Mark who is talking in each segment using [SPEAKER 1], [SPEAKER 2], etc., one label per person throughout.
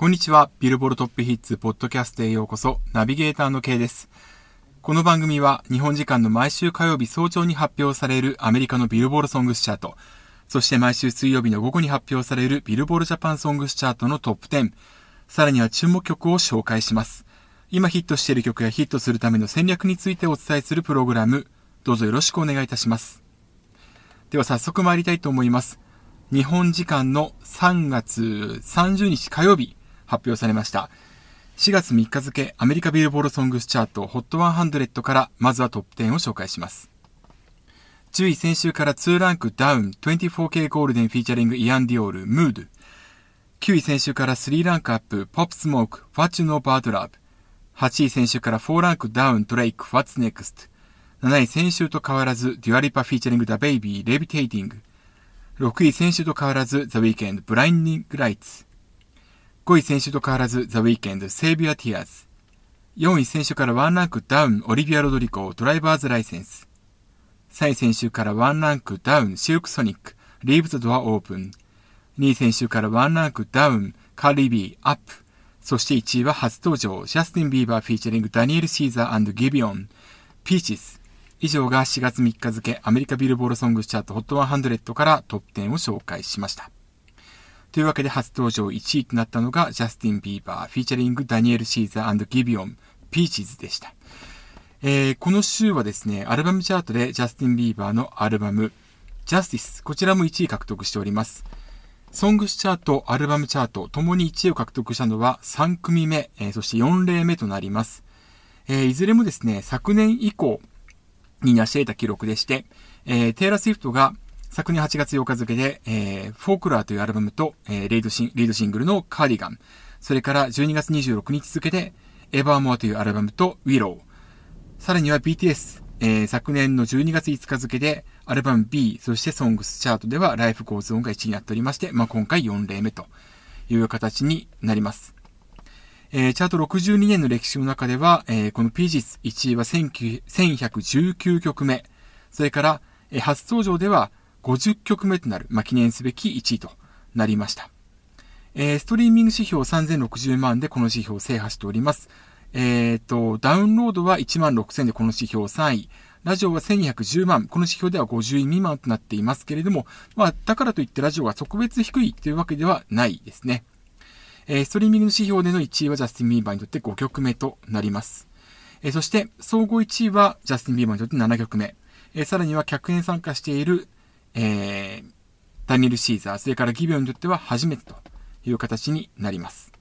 [SPEAKER 1] こんにちは。ビルボールトップヒッツポッドキャストへようこそ。ナビゲーターの K です。この番組は日本時間の毎週火曜日早朝に発表されるアメリカのビルボールソングスチャート、そして毎週水曜日の午後に発表されるビルボールジャパンソングスチャートのトップ10、さらには注目曲を紹介します。今ヒットしている曲やヒットするための戦略についてお伝えするプログラム、どうぞよろしくお願いいたします。では早速参りたいと思います。日本時間の3月30日火曜日、発表されました。4月3日付アメリカビルボードソングスチャート HOT100 からまずはトップ10を紹介します。10位先週から2ランクダウン 24kGoldn フィーチャリングイアン・ディオール Mood。9位先週から3ランクアップポップ・スモーク What You Know About Love 8位先週から4ランクダウンドレイク What's Next 7位先週と変わらずデュアリパフィーチャリング The Baby Levitating 6位先週と変わらず The Weeknd Blinding Lights 5位先週と変わらず、ザ・ウィーケンド、 Save Your Tears。4位先週からワンランクダウン、オリビア・ロドリゴ、Drivers License。3位先週からワンランクダウン、シルク・ソニック、 Leave The Door Open。2位先週からワンランクダウン、カーリー・ビー、アップ。そして1位は初登場、ジャスティン・ビーバーフィーチャリング、ダニエル・シーザーギヴィオン、 Peaches。以上が4月3日付アメリカビルボードソングチャート HOT100 からトップ10を紹介しました。というわけで初登場1位となったのがジャスティン・ビーバー、フィーチャリングダニエル・シーザーギヴィオン、 Peaches でした。えー、この週はですね、アルバムチャートでジャスティン・ビーバーのアルバム、 Justice、こちらも1位獲得しております。ソングスチャート、アルバムチャート、ともに1位を獲得したのは3組目、えー、そして4例目となります。えー、いずれもですね、昨年以降に成し得た記録でして、えー、テイラー・スウィフトが昨年8月8日付で、えー、 Folklore というアルバムと、えー、リードシンリードシングルの Cardigan、それから12月26日付で、 Evermore というアルバムと Willow、さらには BTS、えー、昨年の12月5日付で、アルバム BE、そしてソングスチャートでは Life Goes On が1位になっておりまして、まあ、今回4例目という形になります。えー、チャート62年の歴史の中では、えー、この p g s 1位は1119曲目、それから、えー、初登場では50曲目となる、まあ、記念すべき1位となりました。えー、ストリーミング指標3060万でこの指標を制覇しております。えっ、ー、と、ダウンロードは1万6000でこの指標3位。ラジオは1210万。この指標では50位未満となっていますけれども、まあ、だからといってラジオが特別低いというわけではないですね。えー、ストリーミングの指標での1位はジャスティン・ビーバーにとって5曲目となります。えー、そして、総合1位はジャスティン・ビーバーにとって7曲目。えー、さらには客演参加しているえー、ダニエル・シーザー、それからギヴィオンにとっては初めてという形になります。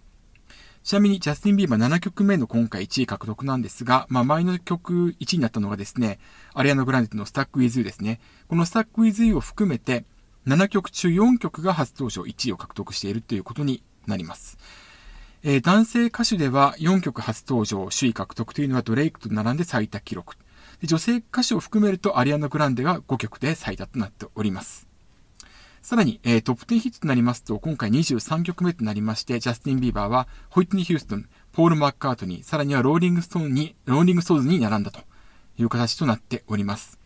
[SPEAKER 1] ちなみに、ジャスティン・ビーバー7曲目の今回1位獲得なんですが、まあ、前の曲1位になったのがですね、アリアナ・グランデの Stuck with U ですね。この Stuck with U を含めて、7曲中4曲が初登場1位を獲得しているということになります。えー、男性歌手では4曲初登場、首位獲得というのはドレイクと並んで最多記録。女性歌手を含めるとアリアナ・グランデが5曲で最多となっております。さらに、えー、トップ10ヒットとなりますと、今回23曲目となりまして、ジャスティン・ビーバーは、ホイットニー・ヒューストン、ポール・マッカートニー、さらにはローリング・ストーンに、ローリング・ストーズに並んだという形となっております。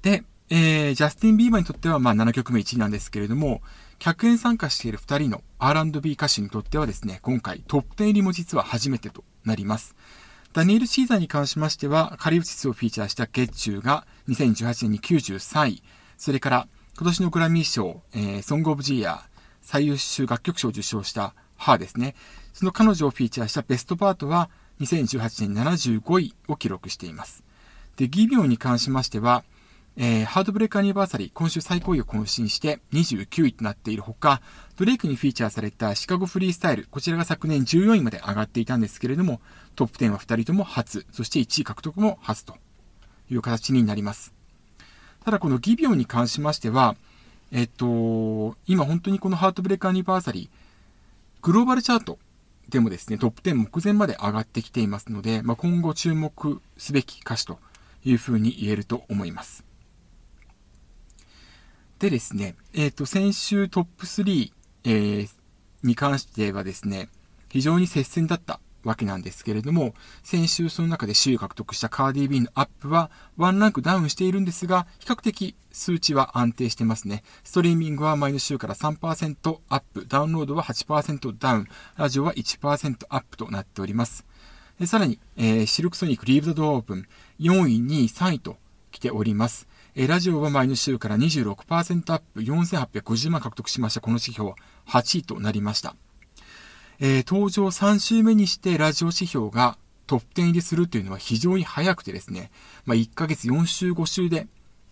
[SPEAKER 1] で、えー、ジャスティン・ビーバーにとっては、まあ、7曲目1位なんですけれども、客演参加している2人の R&B 歌手にとってはですね、今回トップ10入りも実は初めてとなります。ダニエル・シーザーに関しましては、カリウシスをフィーチャーした月中が2018年に93位、それから今年のグラミー賞、えー、ソング・オブ・ジーヤー最優秀楽曲賞を受賞したハーですね。その彼女をフィーチャーしたベストパートは2018年75位を記録しています。で、ギビオンに関しましては、えー、ハードブレイクアニバーサリー、今週最高位を更新して29位となっているほか、ドレイクにフィーチャーされたシカゴフリースタイル、こちらが昨年14位まで上がっていたんですけれども、トップ10は2人とも初、そして1位獲得も初という形になります。ただこのギビオンに関しましては、えっと、今本当にこのハートブレイクアニバーサリー、グローバルチャートでもですね、トップ10目前まで上がってきていますので、まあ、今後注目すべき歌手というふうに言えると思います。でですね、えっ、ー、と、先週トップ3、えー、に関してはですね、非常に接戦だったわけなんですけれども、先週その中で首位獲得したカーディービーのアップはワンランクダウンしているんですが、比較的数値は安定してますね。ストリーミングは前の週から3%アップ、ダウンロードは8%ダウン、ラジオは1%アップとなっております。でさらに、えー、シルクソニックリーブドドアオープン4位、2位、3位と来ております。え、ラジオは前の週から26%アップ、4850万獲得しました。この指標は8位となりました。えー、登場3週目にしてラジオ指標がトップ10入りするというのは非常に早くてですね、まあ、1ヶ月4週5週で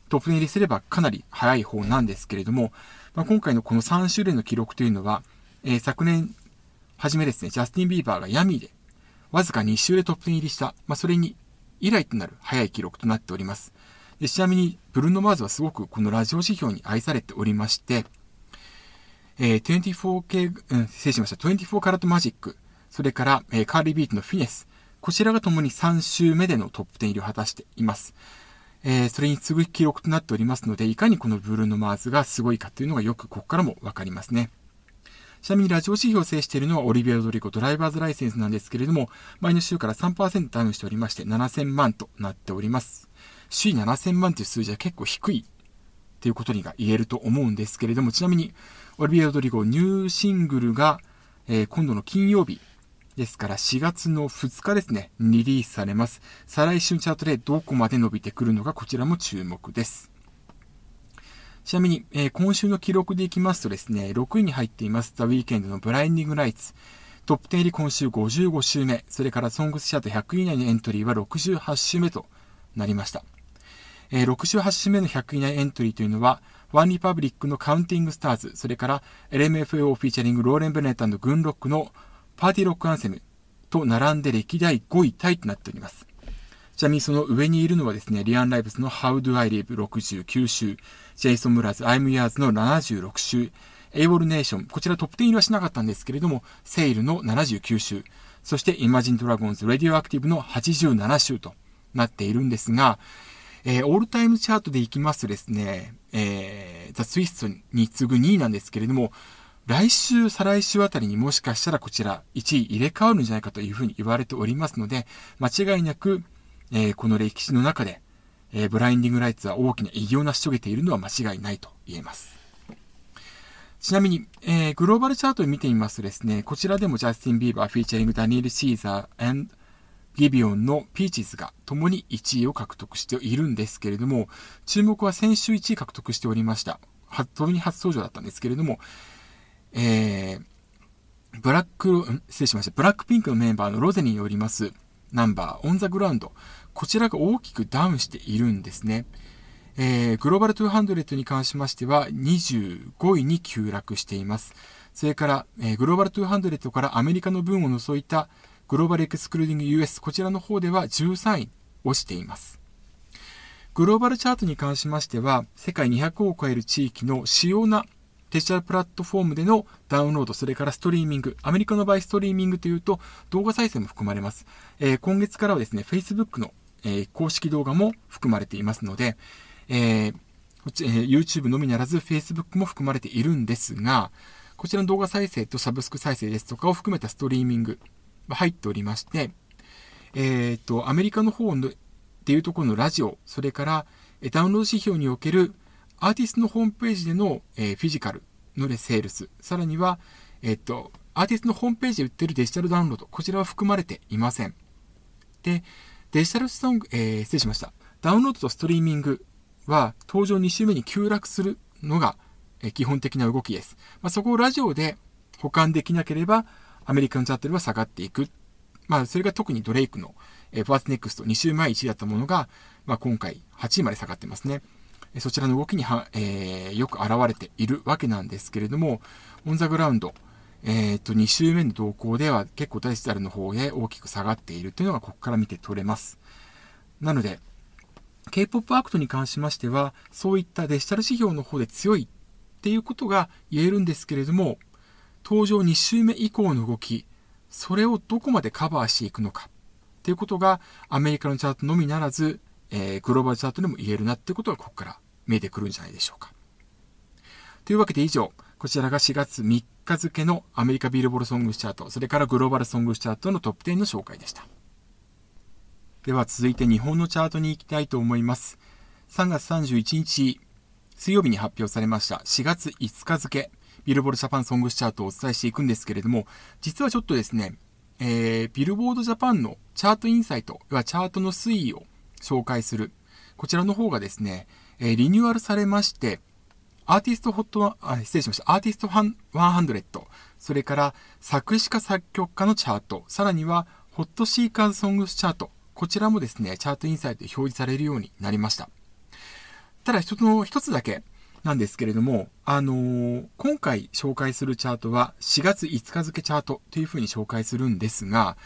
[SPEAKER 1] トップ10入りすればかなり早い方なんですけれども、まあ、今回のこの3週連の記録というのは、えー、昨年初めですね、ジャスティン・ビーバーが闇でわずか2週でトップ10入りした、まあ、それに以来となる早い記録となっております。でちなみに、ブルーノ・マーズはすごくこのラジオ指標に愛されておりまして、えー、24K、うん、失礼しました。24カラットマジック、それから、えー、カーリービートのフィネス、こちらが共に3週目でのトップ10入りを果たしています。えー、それに次ぐ記録となっておりますので、いかにこのブルーノ・マーズがすごいかというのがよくここからもわかりますね。ちなみにラジオ指標を制しているのはオリビア・ロドリゴドライバーズライセンスなんですけれども、前の週から3%ダウンしておりまして7000万となっております。首位7000万という数字は結構低いということにが言えると思うんですけれども、ちなみにオリビア・ロドリゴニューシングルが、えー、今度の金曜日ですから4月の2日ですね、リリースされます。再来週のチャートでどこまで伸びてくるのかこちらも注目です。ちなみに、えー、今週の記録でいきますとですね、6位に入っています、ザ・ウィーケンドの Blinding Lights。トップ10入り今週55週目、それからソングスチャート100位以内のエントリーは68週目となりました。えー、68週目の100位以内エントリーというのは、ワンリパブリックの Counting Stars、それから LMFAO フィーチャリングローレン・ベネットグーンロックの Party Rock Anthem と並んで歴代5位タイとなっております。ちなみにその上にいるのはですね、リアン・ライブスの How Do I Live? 69週、ジェイソン・ムラーズ、I'm Yours の76週、エイボルネーション、こちらトップ10入りはしなかったんですけれども、セイルの79週、そして Imagine Dragons Radioactive の87週となっているんですが、えー、オールタイムチャートでいきますとですね、えー、ザ・スイストに次ぐ2位なんですけれども、来週、再来週あたりにもしかしたらこちら1位入れ替わるんじゃないかというふうに言われておりますので、間違いなく、えー、この歴史の中で、えー、 Blinding Lights は大きな偉業を成し遂げているのは間違いないと言えます。ちなみに、えー、グローバルチャートを見てみますとですね、こちらでもジャスティン・ビーバー、フィーチャリング、ダニエル・シーザー、ギヴィオンの Peaches が共に1位を獲得しているんですけれども、注目は先週1位獲得しておりました。ともに初登場だったんですけれども、えー、ブラック、失礼しました。ブラックピンクのメンバーのロゼによりますナンバー、オンザグラウンド。こちらが大きくダウンしているんですね。えー、グローバル200に関しましては25位に急落しています。それから、えー、グローバル200からアメリカの分を除いたグローバルエクスクルーディング US、こちらの方では13位落ちています。グローバルチャートに関しましては、世界200を超える地域の主要なデジタルプラットフォームでのダウンロード、それからストリーミング。アメリカの場合ストリーミングというと動画再生も含まれます。えー、今月からはですね、Facebook の、えー、公式動画も含まれていますので、えー、え、YouTube のみならず Facebook も含まれているんですが、こちらの動画再生とサブスク再生ですとかを含めたストリーミング入っておりまして、えっ、と、アメリカの方のっていうところのラジオ、それからダウンロード指標におけるアーティストのホームページでの、え、フィジカルのレセールス、さらには、えっと、アーティストのホームページで売ってるデジタルダウンロード、こちらは含まれていません。で、デジタルソング、えー、失礼しました。ダウンロードとストリーミングは登場2週目に急落するのが、え、基本的な動きです。まあ、そこをラジオで保管できなければ、アメリカンチャットルは下がっていく。まあ、それが特にドレイクの、えー、ファースネクスト2週前1位だったものが、まあ、今回8位まで下がってますね。そちらの動きには、えー、よく現れているわけなんですけれども、 On The Ground、えっ、ー、と、2周目の動向では結構デジタルの方へ大きく下がっているというのがここから見て取れます。なので、K-POP アクトに関しましては、そういったデジタル指標の方で強いっていうことが言えるんですけれども、登場2周目以降の動き、それをどこまでカバーしていくのかっていうことがアメリカのチャートのみならず、えー、グローバルチャートでも言えるなってことがここから見えてくるんじゃないでしょうか。というわけで以上、こちらが4月3日付のアメリカビールボールソングスチャート、それからグローバルソングスチャートのトップ10の紹介でした。では続いて日本のチャートに行きたいと思います。3月31日、水曜日に発表されました4月5日付、ビルボールジャパンソングスチャートをお伝えしていくんですけれども、実はちょっとですね、えー、ビルボードジャパンのチャートインサイト、要はチャートの推移を紹介する、こちらの方がですね、えー、リニューアルされまして、アーティストホットあ、失礼しました。アーティスト100、それから作詞家作曲家のチャート、さらにはホットシーカーズソングスチャート、こちらもですね、チャートインサイトで表示されるようになりました。ただ一つの、一つだけなんですけれども、あのー、今回紹介するチャートは4月5日付チャートというふうに紹介するんですが、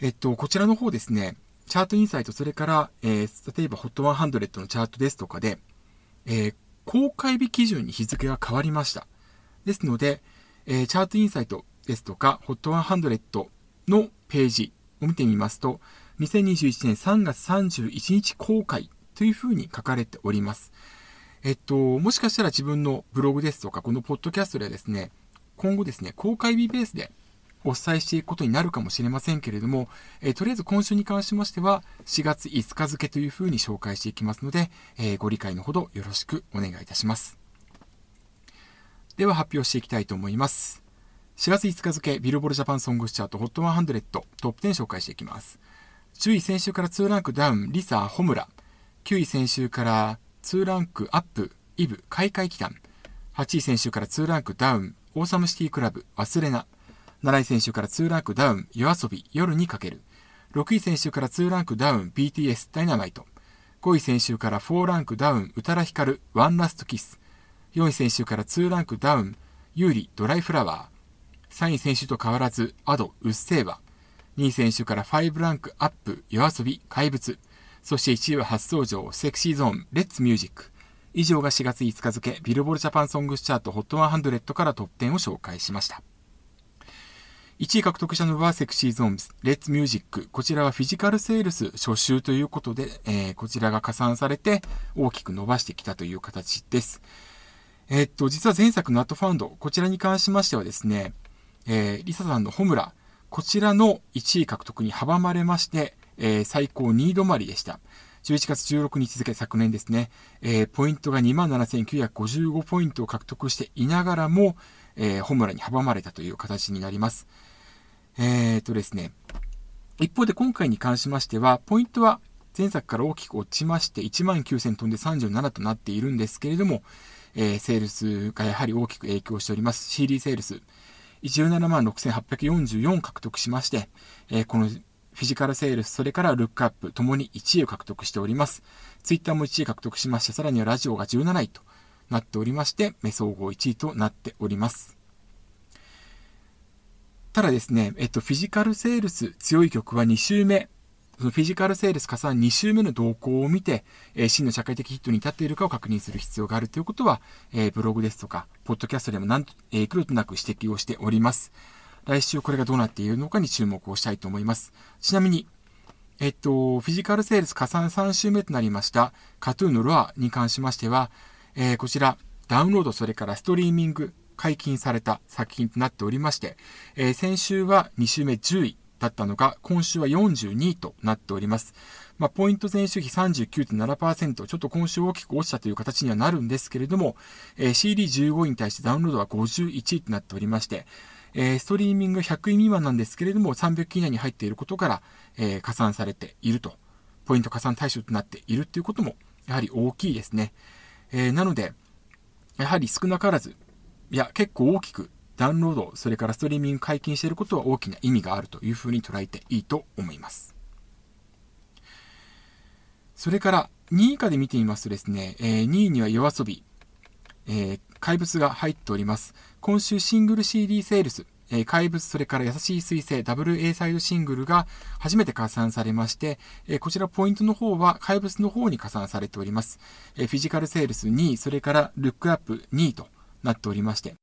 [SPEAKER 1] えっと、こちらの方ですね、チャートインサイト、それから、えー、例えば HOT100 のチャートですとかで、えー、公開日基準に日付が変わりました。ですので、えー、チャートインサイトですとか HOT100 のページを見てみますと、2021年3月31日公開というふうに書かれております。えっと、もしかしたら自分のブログですとか、このポッドキャストではですね、今後ですね、公開日ベースでお伝えしていくことになるかもしれませんけれども、えー、とりあえず今週に関しましては、4月5日付というふうに紹介していきますので、えー、ご理解のほどよろしくお願いいたします。では発表していきたいと思います。4月5日付、ビルボールジャパンソングスチャート HOT100 トップ10紹介していきます。10位先週から2ランクダウン、リサ、ホムラ。9位先週から2ランクアップ、Eve、廻廻奇譚。8位先週から2ランクダウン、 Awesome City Club、勿忘。7位先週から2ランクダウン、 YOASOBI、夜に駆ける。6位先週から2ランクダウン、BTS、 Dynamite。5位先週から4ランクダウン、宇多田ヒカル、 One Last Kiss。4位先週から2ランクダウン、優里、ドライフラワー。3位先週と変わらず、 Ado、うっせぇわ。2位先週から5ランクアップ、 YOASOBI、怪物。そして1位は初登場、 Sexy Zone、LET'S MUSIC。以上が4月5日付、 Billboard Japan Songs Chart HOT100 からトップ10を紹介しました。1位獲得したのは Sexy Zone、LET'S MUSIC。こちらはフィジカルセールス初週ということで、えー、こちらが加算されて大きく伸ばしてきたという形です。えー、っと、実は前作の NOT FOUND、こちらに関しましてはですね、えー、 LiSA さんの炎、こちらの1位獲得に阻まれまして、えー、最高2位止まりでした。11月16日付昨年ですね、えー、ポイントが27,955ポイントを獲得していながらも、えー、ホムラに阻まれたという形になります。えー、とですね、一方で今回に関しましては、ポイントは前作から大きく落ちまして、19,000飛んで37となっているんですけれども、えー、セールスがやはり大きく影響しております。CD セールス、17万6844獲得しまして、えー、このフィジカルセールス、それからルックアップ、ともに1位を獲得しております。ツイッターも1位獲得しまして、さらにはラジオが17位となっておりまして、目総合1位となっております。ただですね、えっと、フィジカルセールス強い曲は2週目、そのフィジカルセールス加算2週目の動向を見て、えー、真の社会的ヒットに至っているかを確認する必要があるということは、えー、ブログですとか、ポッドキャストでも何、えー、黒となく指摘をしております。来週これがどうなっているのかに注目をしたいと思います。ちなみに、えっと、フィジカルセールス加算3週目となりました、カトゥーのロアに関しましては、えー、こちら、ダウンロード、それからストリーミング、解禁された作品となっておりまして、えー、先週は2週目10位だったのが、今週は42位となっております。まあ、ポイント前週比39.7%、ちょっと今週大きく落ちたという形にはなるんですけれども、えー、CD15 位に対してダウンロードは51位となっておりまして、え、ストリーミング100位未満なんですけれども、300機以内に入っていることから、え、加算されていると、ポイント加算対象となっているということも、やはり大きいですね。え、なので、やはり少なからず、いや、結構大きくダウンロード、それからストリーミング解禁していることは大きな意味があるというふうに捉えていいと思います。それから、2位以下で見てみますとですね、えー、2位には夜遊び、えー、怪物が入っております。今週シングル CD セールス、えー、怪物、それから優しい彗星、ダブル A サイドシングルが初めて加算されまして、えー、こちらポイントの方は怪物の方に加算されております。えー、フィジカルセールス2位、それからルックアップ2位となっておりまして。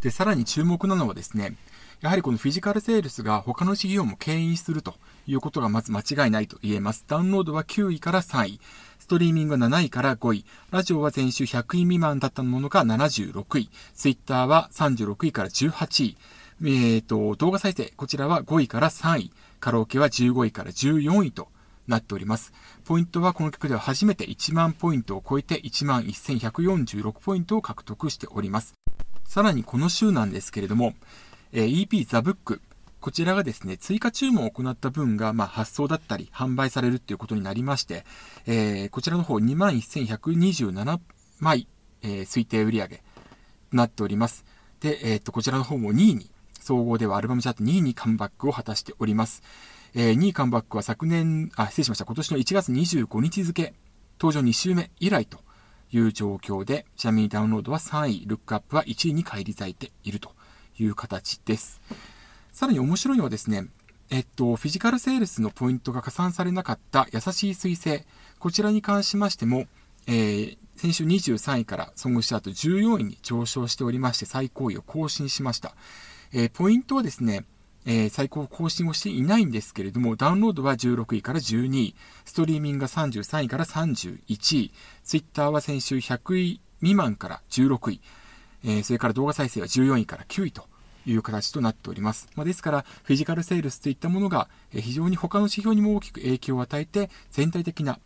[SPEAKER 1] で、さらに注目なのはですね、やはりこのフィジカルセールスが他の事業も牽引するということがまず間違いないと言えます。ダウンロードは9位から3位、ストリーミングは7位から5位、ラジオは前週100位未満だったものが76位、ツイッターは36位から18位、えーと、動画再生、こちらは5位から3位、カラオケは15位から14位となっております。ポイントはこの曲では初めて1万ポイントを超えて1万1146ポイントを獲得しております。さらにこの週なんですけれども、え EP ザブック、こちらがですね、追加注文を行った分が、まあ、発送だったり、販売されるっていうことになりまして、えー、こちらの方21,127枚、えー、推定売上となっております。で、えっ、と、こちらの方も2位に、総合ではアルバムチャート2位にカムバックを果たしております。えー、2位カムバックは昨年、あ、失礼しました、今年の1月25日付、登場2週目以来という状況で、ちなみにダウンロードは3位、ルックアップは1位に返り咲いているという形です。さらに面白いのはですね、えっと、フィジカルセールスのポイントが加算されなかった優しい彗星、こちらに関しましても、えー、先週23位からソングシャート14位に上昇しておりまして最高位を更新しました。えー、ポイントはですね、えー、最高更新をしていないんですけれども、ダウンロードは16位から12位、ストリーミングが33位から31位、ツイッターは先週100位未満から16位、えー、それから動画再生は14位から9位という形となっております。まあ、ですから、フィジカルセールスといったものが、え非常に他の指標にも大きく影響を与えて、全体的な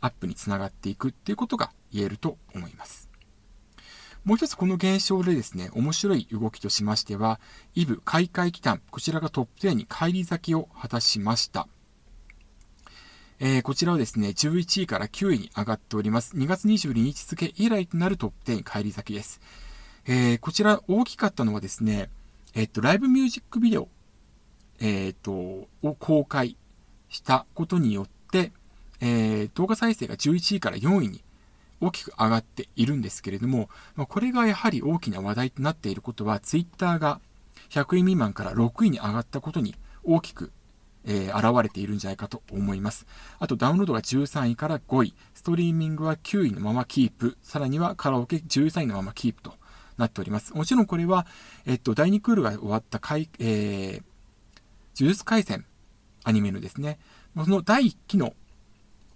[SPEAKER 1] アップにつながっていくっていうことが言えると思います。もう一つこの現象でですね、面白い動きとしましては、イブ開会期間、こちらがトップ10に返り咲きを果たしました。えー、こちらはですね、11位から9位に上がっております。2月22日付以来となるトップ10返り咲きです。えー、こちら大きかったのはですね、えっと、ライブミュージックビデオ、えっと、を公開したことによって、えー、動画再生が11位から4位に大きく上がっているんですけれども、ま、これがやはり大きな話題となっていることは、ツイッターが100位未満から6位に上がったことに大きく、えー、現れているんじゃないかと思います。あとダウンロードが13位から5位、ストリーミングは9位のままキープ、さらにはカラオケ13位のままキープとなっております。もちろんこれは、えっと、第2クールが終わった回、えー、呪術回戦アニメのですね、その第1期の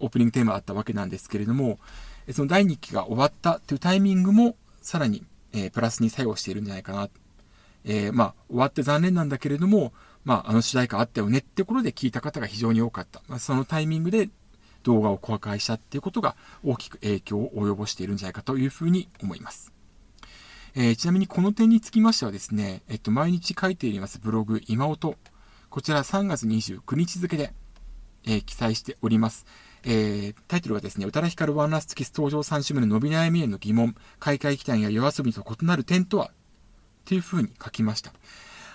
[SPEAKER 1] オープニングテーマだったわけなんですけれども、その第2期が終わったというタイミングも、さらに、えー、プラスに作用しているんじゃないかな。えー、まあ、終わって残念なんだけれども、まあ、あの主題歌あったよねってことで聞いた方が非常に多かった。まあ、そのタイミングで動画を公開したっていうことが大きく影響を及ぼしているんじゃないかというふうに思います。えー、ちなみにこの点につきましてはですね、えっと、毎日書いていますブログ、今音。こちら3月29日付で、えー、記載しております。えー、タイトルはですね、宇多田ヒカルワンラストキス登場3週目の伸び悩みへの疑問、開会期間や夜遊びと異なる点とは？っていう風に書きました。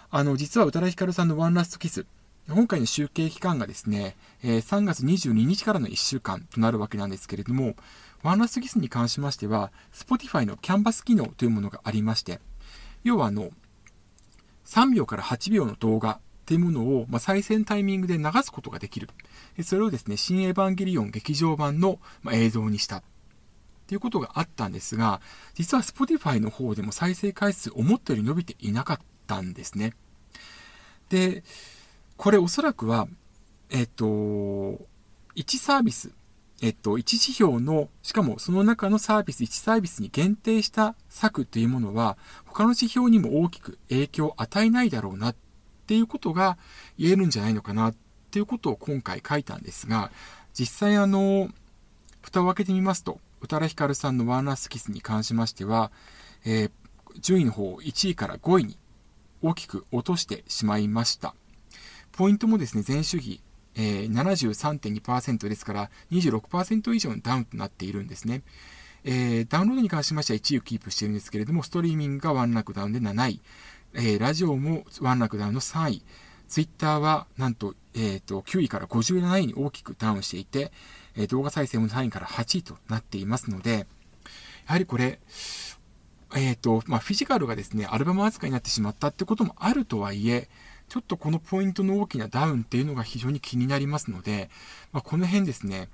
[SPEAKER 1] あの、実は宇多田ヒカルさんのワンラストキス、今回の集計期間がですね、えー、3月22日からの1週間となるわけなんですけれども、ワンラストキスに関しましては、Spotify のキャンバス機能というものがありまして、要はあの、3秒から8秒の動画っていうものを、まあ、再生タイミングで流すことができる。それをですね、新エヴァンゲリオン劇場版の、まあ映像にした。っていうことがあったんですが、実は Spotify の方でも再生回数思ったより伸びていなかったんですね。で、これおそらくは、えっと、1サービス、えっと、1指標の、しかもその中のサービス、1サービスに限定した策というものは、他の指標にも大きく影響を与えないだろうなっていうことが言えるんじゃないのかなっていうことを今回書いたんですが、実際あの、蓋を開けてみますと、宇多田ヒカルさんのワーナスキスに関しましては、えー、順位の方を1位から5位に大きく落としてしまいました。ポイントもですね、前週比、えー、73.2%ですから26%以上のダウンとなっているんですね。えー、ダウンロードに関しましては1位をキープしているんですけれども、ストリーミングがワンランクダウンで7位、えー、ラジオもワンランクダウンの3位、ツイッターはなんと,、えーと、9位から57位に大きくダウンしていて、えー、動画再生も3位から8位となっていますので、やはりこれ、えっ、ー、と、まあ、フィジカルがですね、アルバム扱いになってしまったってこともあるとはいえ、ちょっとこのポイントの大きなダウンっていうのが非常に気になりますので、まあ、この辺ですね、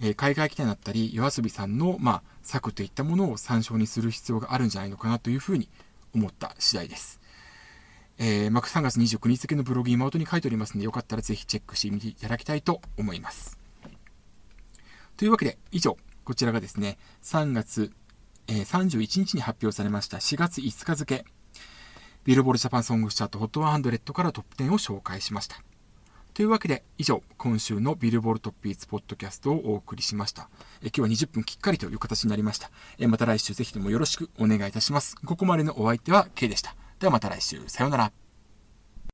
[SPEAKER 1] え、海外期待だったり、夜遊びさんの、まあ、策といったものを参照にする必要があるんじゃないのかなというふうに思った次第です。えー、まあ、3月29日付のブログ今音に書いておりますので、よかったらぜひチェックしてみていただきたいと思います。というわけで、以上、こちらがですね、3月、えー、31日に発表されました4月5日付、ビルボールジャパンソングチャート HOT100 からトップ10を紹介しました。というわけで、以上、今週のビルボールトップビーツポッドキャストをお送りしました。え今日は20分きっかりという形になりました。えまた来週ぜひともよろしくお願いいたします。ここまでのお相手は K でした。ではまた来週。さようなら。